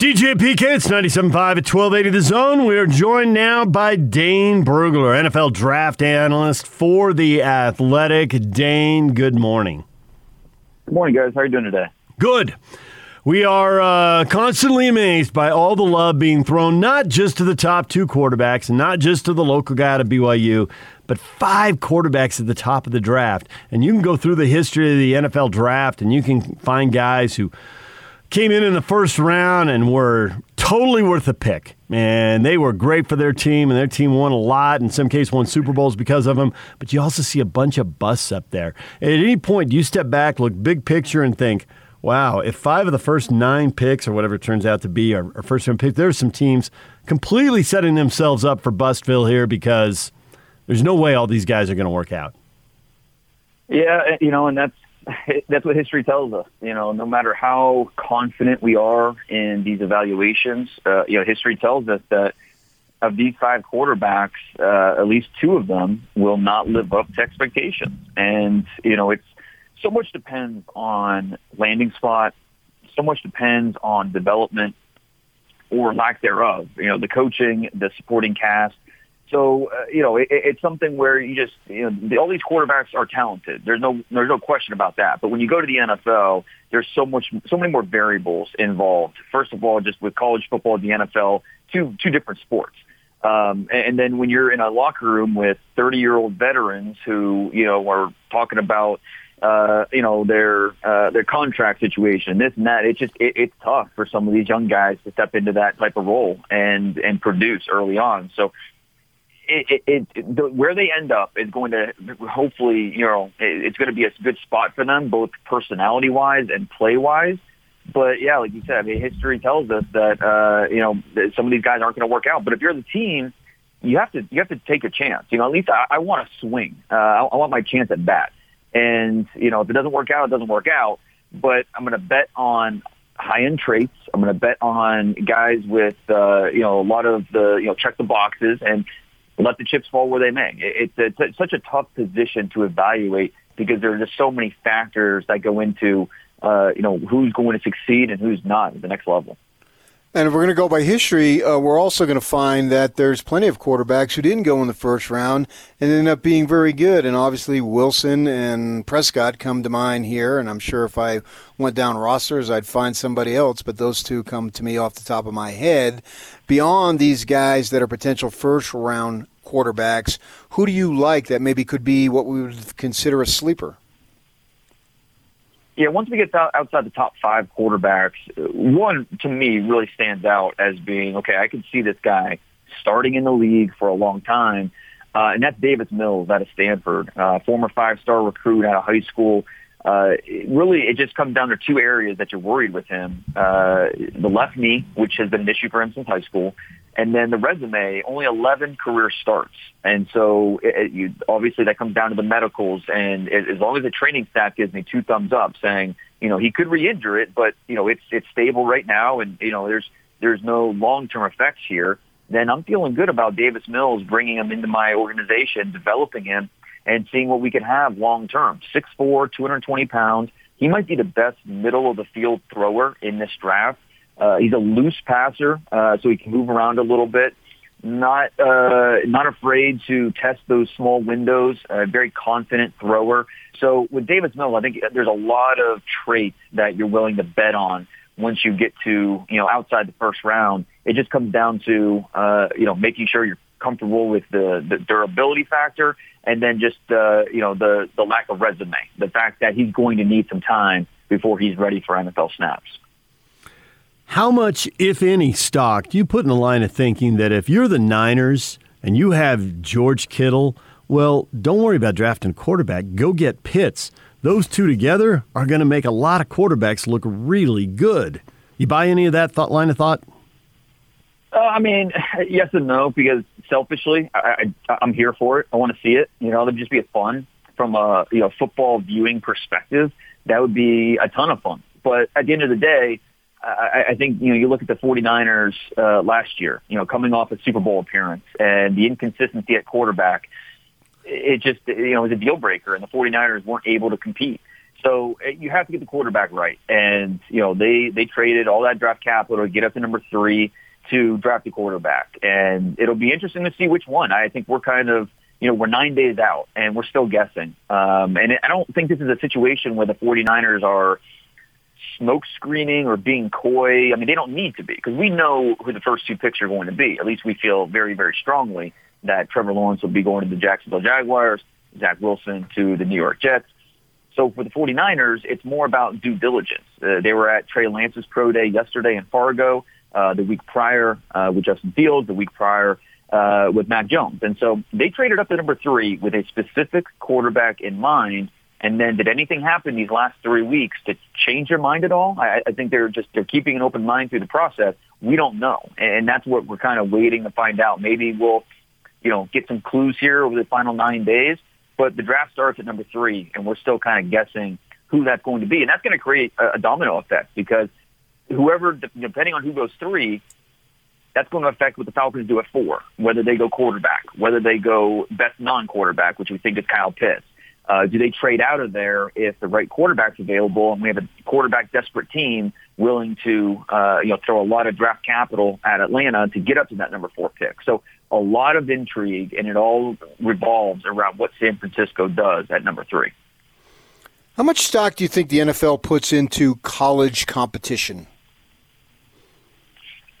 DJ PK, it's 97.5 at 1280 The Zone. We are joined now by Dane Brugler, NFL draft analyst for The Athletic. Dane, good morning. Good morning, guys. How are you doing today? Good. We are uh, constantly amazed by all the love being thrown, not just to the top two quarterbacks and not just to the local guy at BYU, but five quarterbacks at the top of the draft. And you can go through the history of the NFL draft and you can find guys who – came in in the first round and were totally worth a pick. And they were great for their team, and their team won a lot. In some cases, won Super Bowls because of them. But you also see a bunch of busts up there. At any point, you step back, look big picture, and think, wow, if five of the first nine picks, or whatever it turns out to be, are, are first round picks, there's some teams completely setting themselves up for Bustville here because there's no way all these guys are going to work out. Yeah, you know, and that's that's what history tells us. You know, no matter how confident we are in these evaluations, uh, you know, history tells us that of these five quarterbacks, uh, at least two of them will not live up to expectations. And you know, it's so much depends on landing spot, so much depends on development or lack thereof. You know, the coaching, the supporting cast. So uh, you know, it, it's something where you just you know the, all these quarterbacks are talented. There's no there's no question about that. But when you go to the NFL, there's so much so many more variables involved. First of all, just with college football, the NFL, two two different sports. Um, and then when you're in a locker room with 30 year old veterans who you know are talking about uh, you know their uh, their contract situation, this and that. It's just it, it's tough for some of these young guys to step into that type of role and and produce early on. So it, it, it the, where they end up is going to hopefully, you know, it, it's going to be a good spot for them, both personality wise and play wise. But yeah, like you said, I mean, history tells us that uh, you know that some of these guys aren't going to work out. But if you're the team, you have to you have to take a chance. You know, at least I, I want to swing. Uh, I, I want my chance at bat. And you know, if it doesn't work out, it doesn't work out. But I'm going to bet on high end traits. I'm going to bet on guys with uh, you know a lot of the you know check the boxes and let the chips fall where they may. It's, it's, it's such a tough position to evaluate because there are just so many factors that go into, uh, you know, who's going to succeed and who's not at the next level. And if we're going to go by history, uh, we're also going to find that there's plenty of quarterbacks who didn't go in the first round and ended up being very good. And obviously, Wilson and Prescott come to mind here. And I'm sure if I went down rosters, I'd find somebody else. But those two come to me off the top of my head. Beyond these guys that are potential first round quarterbacks, who do you like that maybe could be what we would consider a sleeper? Yeah, once we get outside the top five quarterbacks, one to me really stands out as being okay. I can see this guy starting in the league for a long time, uh, and that's Davis Mills out of Stanford, uh, former five-star recruit out of high school. Uh, really, it just comes down to two areas that you're worried with him: uh, the left knee, which has been an issue for him since high school, and then the resume, only 11 career starts. And so it, it, you, obviously that comes down to the medicals. And it, as long as the training staff gives me two thumbs up saying, you know, he could re-injure it, but, you know, it's, it's stable right now. And, you know, there's, there's no long-term effects here. Then I'm feeling good about Davis Mills bringing him into my organization, developing him and seeing what we can have long-term. 6'4", 220 pounds. He might be the best middle of the field thrower in this draft uh, he's a loose passer, uh, so he can move around a little bit. Not uh, not afraid to test those small windows. A very confident thrower. So with Davis Mills, I think there's a lot of traits that you're willing to bet on once you get to you know outside the first round. It just comes down to uh, you know making sure you're comfortable with the, the durability factor, and then just uh, you know the the lack of resume, the fact that he's going to need some time before he's ready for NFL snaps. How much, if any, stock do you put in the line of thinking that if you're the Niners and you have George Kittle, well, don't worry about drafting a quarterback. Go get Pitts. Those two together are going to make a lot of quarterbacks look really good. You buy any of that thought line of thought? Uh, I mean, yes and no, because selfishly, I, I, I'm here for it. I want to see it. You know, it'd just be fun from a you know football viewing perspective. That would be a ton of fun. But at the end of the day, I, I think, you know, you look at the 49ers uh, last year, you know, coming off a Super Bowl appearance and the inconsistency at quarterback, it just, you know, was a deal breaker and the 49ers weren't able to compete. So eh, you have to get the quarterback right. And, you know, they, they traded all that draft capital to get up to number three to draft a quarterback. And it'll be interesting to see which one. I think we're kind of, you know, we're nine days out and we're still guessing. Um, and I don't think this is a situation where the 49ers are smoke screening or being coy. I mean, they don't need to be because we know who the first two picks are going to be. At least we feel very, very strongly that Trevor Lawrence will be going to the Jacksonville Jaguars, Zach Wilson to the New York Jets. So for the 49ers, it's more about due diligence. Uh, they were at Trey Lance's pro day yesterday in Fargo, uh, the week prior uh, with Justin Fields, the week prior uh, with Mac Jones. And so they traded up to number three with a specific quarterback in mind. And then did anything happen these last three weeks to change their mind at all? I, I think they're just, they're keeping an open mind through the process. We don't know. And that's what we're kind of waiting to find out. Maybe we'll, you know, get some clues here over the final nine days. But the draft starts at number three, and we're still kind of guessing who that's going to be. And that's going to create a, a domino effect because whoever, depending on who goes three, that's going to affect what the Falcons do at four, whether they go quarterback, whether they go best non-quarterback, which we think is Kyle Pitts. Uh, do they trade out of there if the right quarterback's available and we have a quarterback desperate team willing to, uh, you know, throw a lot of draft capital at Atlanta to get up to that number four pick? So a lot of intrigue and it all revolves around what San Francisco does at number three. How much stock do you think the NFL puts into college competition?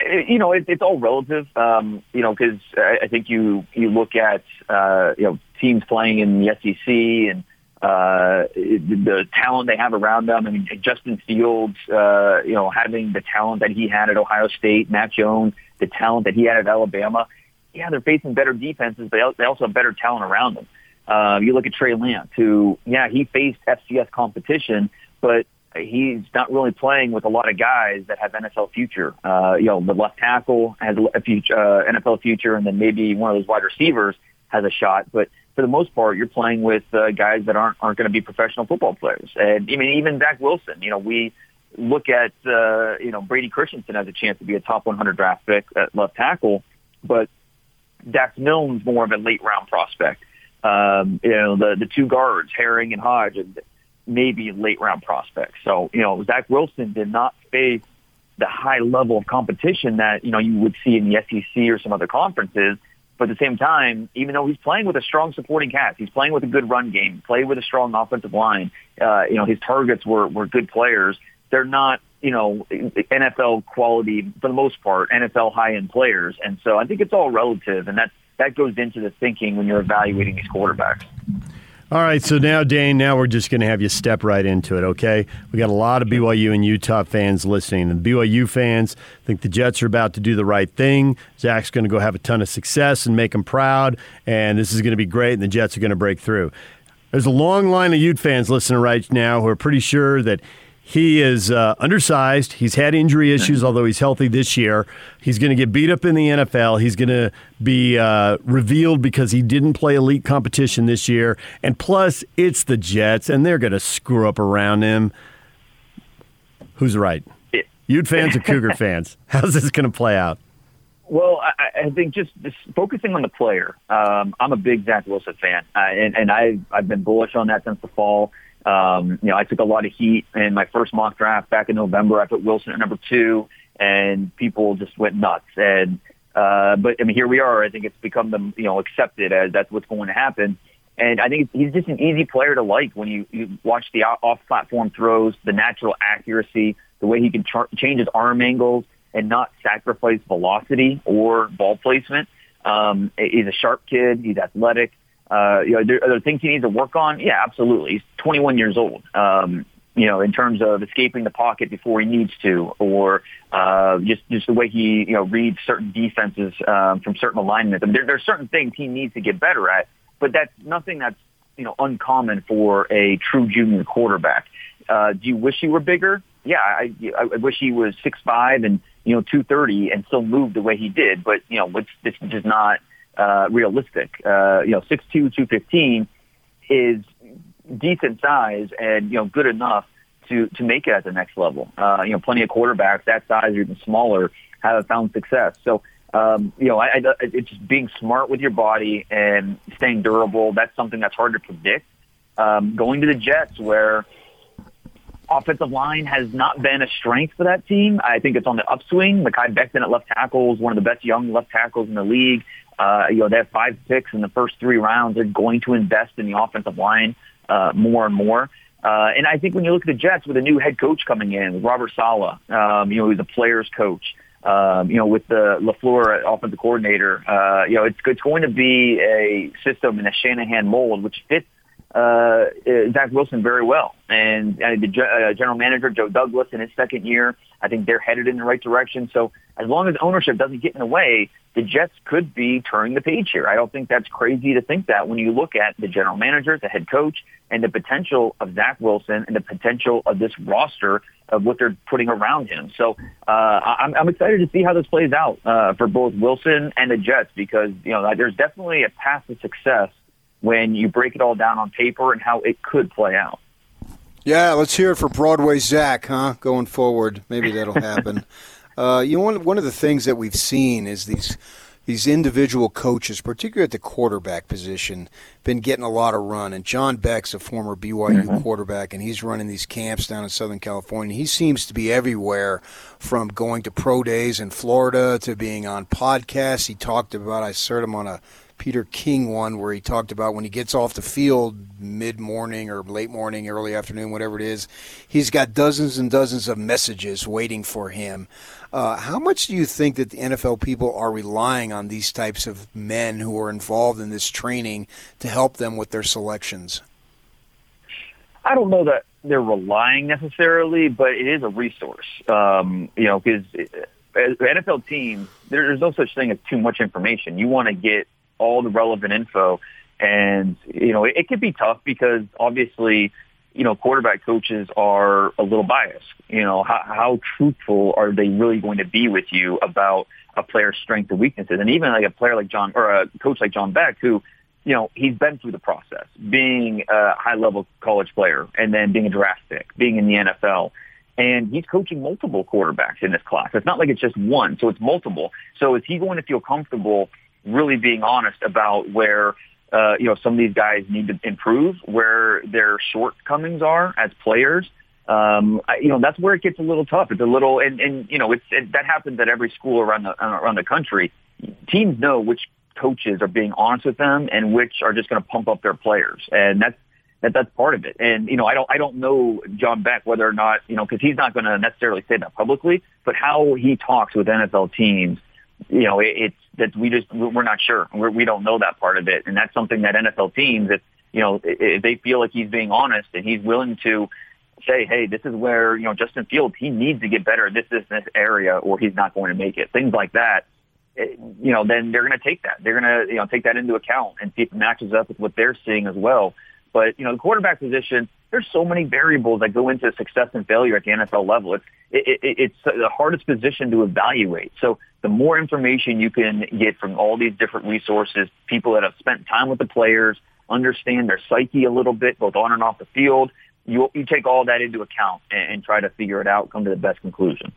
You know, it, it's all relative. Um, you know, because I, I think you you look at uh, you know teams playing in the SEC and uh, the talent they have around them. I mean, Justin Fields, uh, you know, having the talent that he had at Ohio State, Mac Jones, the talent that he had at Alabama. Yeah, they're facing better defenses, but they also have better talent around them. Uh, you look at Trey Lance, who, yeah, he faced FCS competition, but he's not really playing with a lot of guys that have NFL future. Uh, you know, the left tackle has a future, uh, NFL future, and then maybe one of those wide receivers has a shot. But for the most part, you're playing with uh, guys that aren't aren't going to be professional football players. And I mean, even Zach Wilson. You know, we look at uh, you know Brady Christensen has a chance to be a top 100 draft pick at left tackle, but Dax Milne's more of a late round prospect. Um, you know, the the two guards, Herring and Hodge, and maybe late round prospects. So, you know, Zach Wilson did not face the high level of competition that, you know, you would see in the SEC or some other conferences. But at the same time, even though he's playing with a strong supporting cast, he's playing with a good run game, played with a strong offensive line. Uh, you know, his targets were, were good players. They're not, you know, NFL quality for the most part, NFL high end players. And so I think it's all relative. And that, that goes into the thinking when you're evaluating these quarterbacks. All right, so now, Dane, now we're just going to have you step right into it, okay? We got a lot of BYU and Utah fans listening. And BYU fans think the Jets are about to do the right thing. Zach's going to go have a ton of success and make them proud, and this is going to be great, and the Jets are going to break through. There's a long line of Ute fans listening right now who are pretty sure that he is uh, undersized. He's had injury issues, although he's healthy this year. He's going to get beat up in the NFL. He's going to be uh, revealed because he didn't play elite competition this year. And plus, it's the Jets, and they're going to screw up around him. Who's right? Ute fans or Cougar fans? How's this going to play out? Well, I, I think just, just focusing on the player. Um, I'm a big Zach Wilson fan, uh, and, and I've, I've been bullish on that since the fall. Um, you know, I took a lot of heat in my first mock draft back in November. I put Wilson at number two, and people just went nuts. And uh, but I mean, here we are. I think it's become the you know accepted as that's what's going to happen. And I think he's just an easy player to like when you, you watch the off-platform throws, the natural accuracy, the way he can char- change his arm angles and not sacrifice velocity or ball placement. Um, he's a sharp kid. He's athletic. Uh, you know, there, are there things he needs to work on? Yeah, absolutely. He's 21 years old. Um, you know, in terms of escaping the pocket before he needs to, or uh, just just the way he you know reads certain defenses um, from certain alignments. I mean, there, there are certain things he needs to get better at, but that's nothing that's you know uncommon for a true junior quarterback. Uh, do you wish he were bigger? Yeah, I, I wish he was six five and you know two thirty and still moved the way he did. But you know, it's, it's just not uh, realistic. Uh, you know, 6'2", 215 is decent size and, you know, good enough to, to make it at the next level. Uh, you know, plenty of quarterbacks that size or even smaller have found success. So, um, you know, I, I, it's just being smart with your body and staying durable. That's something that's hard to predict. Um, going to the Jets where, offensive line has not been a strength for that team. I think it's on the upswing. Mekhi Becton at left tackle is one of the best young left tackles in the league. Uh, you know, they have five picks in the first three rounds. They're going to invest in the offensive line uh, more and more. Uh, and I think when you look at the Jets with a new head coach coming in, Robert Saleh, um, you know, he's a player's coach. Um, you know, with the Lafleur offensive coordinator, uh, you know, it's it's going to be a system in a Shanahan mold which fits uh, uh, Zach Wilson very well. And uh, the uh, general manager, Joe Douglas, in his second year, I think they're headed in the right direction. So as long as ownership doesn't get in the way, the Jets could be turning the page here. I don't think that's crazy to think that when you look at the general manager, the head coach, and the potential of Zach Wilson and the potential of this roster of what they're putting around him. So uh, I'm, I'm excited to see how this plays out uh, for both Wilson and the Jets because you know there's definitely a path to success when you break it all down on paper and how it could play out. Yeah, let's hear it for Broadway Zach, huh? Going forward, maybe that'll happen. uh, you know, one one of the things that we've seen is these these individual coaches, particularly at the quarterback position, been getting a lot of run. And John Beck's a former BYU mm-hmm. quarterback, and he's running these camps down in Southern California. He seems to be everywhere, from going to pro days in Florida to being on podcasts. He talked about I heard him on a Peter King one where he talked about when he gets off the field mid morning or late morning, early afternoon, whatever it is, he's got dozens and dozens of messages waiting for him. Uh, how much do you think that the NFL people are relying on these types of men who are involved in this training to help them with their selections? I don't know that they're relying necessarily, but it is a resource. Um, you know, because the NFL teams, there's no such thing as too much information. You want to get all the relevant info. And, you know, it, it could be tough because obviously, you know, quarterback coaches are a little biased. You know, how, how truthful are they really going to be with you about a player's strengths and weaknesses? And even like a player like John or a coach like John Beck, who, you know, he's been through the process, being a high level college player and then being a draft pick, being in the NFL. And he's coaching multiple quarterbacks in this class. It's not like it's just one, so it's multiple. So is he going to feel comfortable really being honest about where uh, you know some of these guys need to improve, where their shortcomings are as players. Um, I, you know that's where it gets a little tough. It's a little, and, and you know it's it, that happens at every school around the around the country. Teams know which coaches are being honest with them and which are just going to pump up their players, and that's that that's part of it. And you know, I don't I don't know John Beck whether or not you know because he's not going to necessarily say that publicly, but how he talks with NFL teams you know, it, it's that we just we're not sure. We're, we don't know that part of it, and that's something that NFL teams, if you know, if they feel like he's being honest and he's willing to say, hey, this is where you know Justin Fields he needs to get better at this this this area, or he's not going to make it. Things like that. It, you know, then they're going to take that. They're going to, you know, take that into account and see if it matches up with what they're seeing as well. But, you know, the quarterback position, there's so many variables that go into success and failure at the NFL level. It's, it, it, it's the hardest position to evaluate. So the more information you can get from all these different resources, people that have spent time with the players, understand their psyche a little bit, both on and off the field, you, you take all that into account and, and try to figure it out, come to the best conclusion.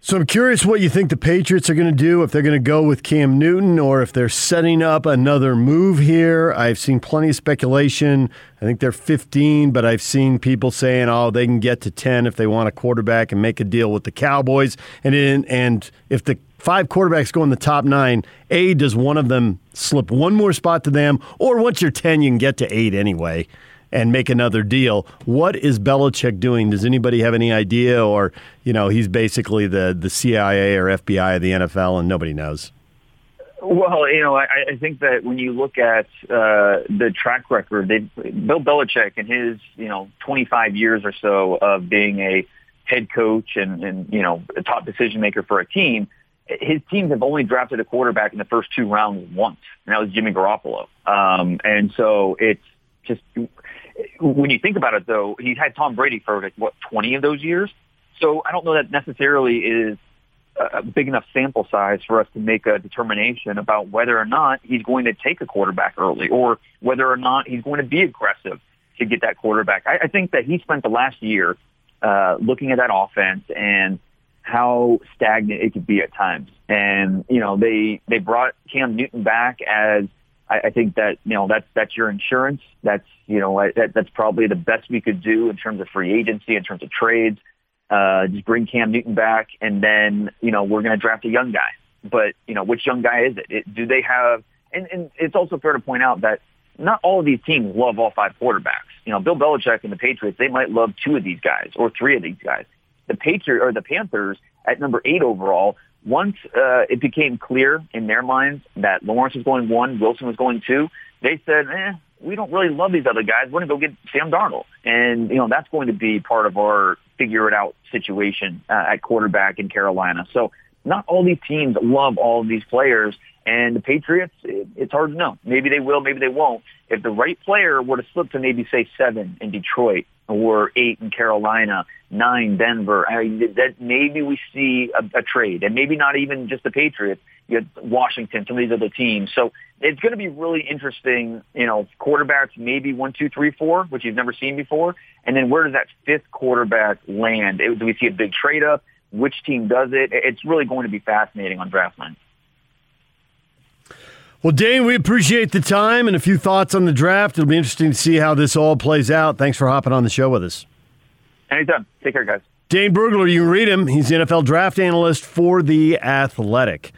So I'm curious what you think the Patriots are going to do if they're going to go with Cam Newton or if they're setting up another move here. I've seen plenty of speculation. I think they're 15, but I've seen people saying, "Oh, they can get to 10 if they want a quarterback and make a deal with the Cowboys." And in, and if the five quarterbacks go in the top 9, A does one of them slip one more spot to them or once you're 10 you can get to 8 anyway and make another deal. What is Belichick doing? Does anybody have any idea? Or, you know, he's basically the, the CIA or FBI of the NFL and nobody knows. Well, you know, I, I think that when you look at uh, the track record, they, Bill Belichick and his, you know, 25 years or so of being a head coach and, and you know, a top decision maker for a team, his teams have only drafted a quarterback in the first two rounds once, and that was Jimmy Garoppolo. Um, and so it's just when you think about it, though, he's had Tom Brady for like, what 20 of those years. So I don't know that necessarily is a big enough sample size for us to make a determination about whether or not he's going to take a quarterback early or whether or not he's going to be aggressive to get that quarterback. I, I think that he spent the last year uh, looking at that offense and how stagnant it could be at times. And, you know, they, they brought Cam Newton back as I, I think that you know that's that's your insurance. That's you know that, that's probably the best we could do in terms of free agency, in terms of trades. Uh, just bring Cam Newton back, and then you know we're going to draft a young guy. But you know which young guy is it? it do they have? And, and it's also fair to point out that not all of these teams love all five quarterbacks. You know, Bill Belichick and the Patriots, they might love two of these guys or three of these guys. The Patriot or the Panthers at number eight overall, once uh, it became clear in their minds that Lawrence was going one, Wilson was going two, they said, eh, we don't really love these other guys. We're going to go get Sam Darnold. And, you know, that's going to be part of our figure it out situation uh, at quarterback in Carolina. So not all these teams love all of these players. And the Patriots, it, it's hard to know. Maybe they will, maybe they won't. If the right player were to slip to maybe say seven in Detroit or eight in Carolina, nine Denver, I that maybe we see a, a trade, and maybe not even just the Patriots. You have Washington, some of these other teams. So it's going to be really interesting. You know, quarterbacks maybe one, two, three, four, which you've never seen before, and then where does that fifth quarterback land? Do we see a big trade up? Which team does it? It's really going to be fascinating on draft night. Well, Dane, we appreciate the time and a few thoughts on the draft. It'll be interesting to see how this all plays out. Thanks for hopping on the show with us. Anytime. Take care, guys. Dane Brugler, you can read him. He's the NFL draft analyst for The Athletic.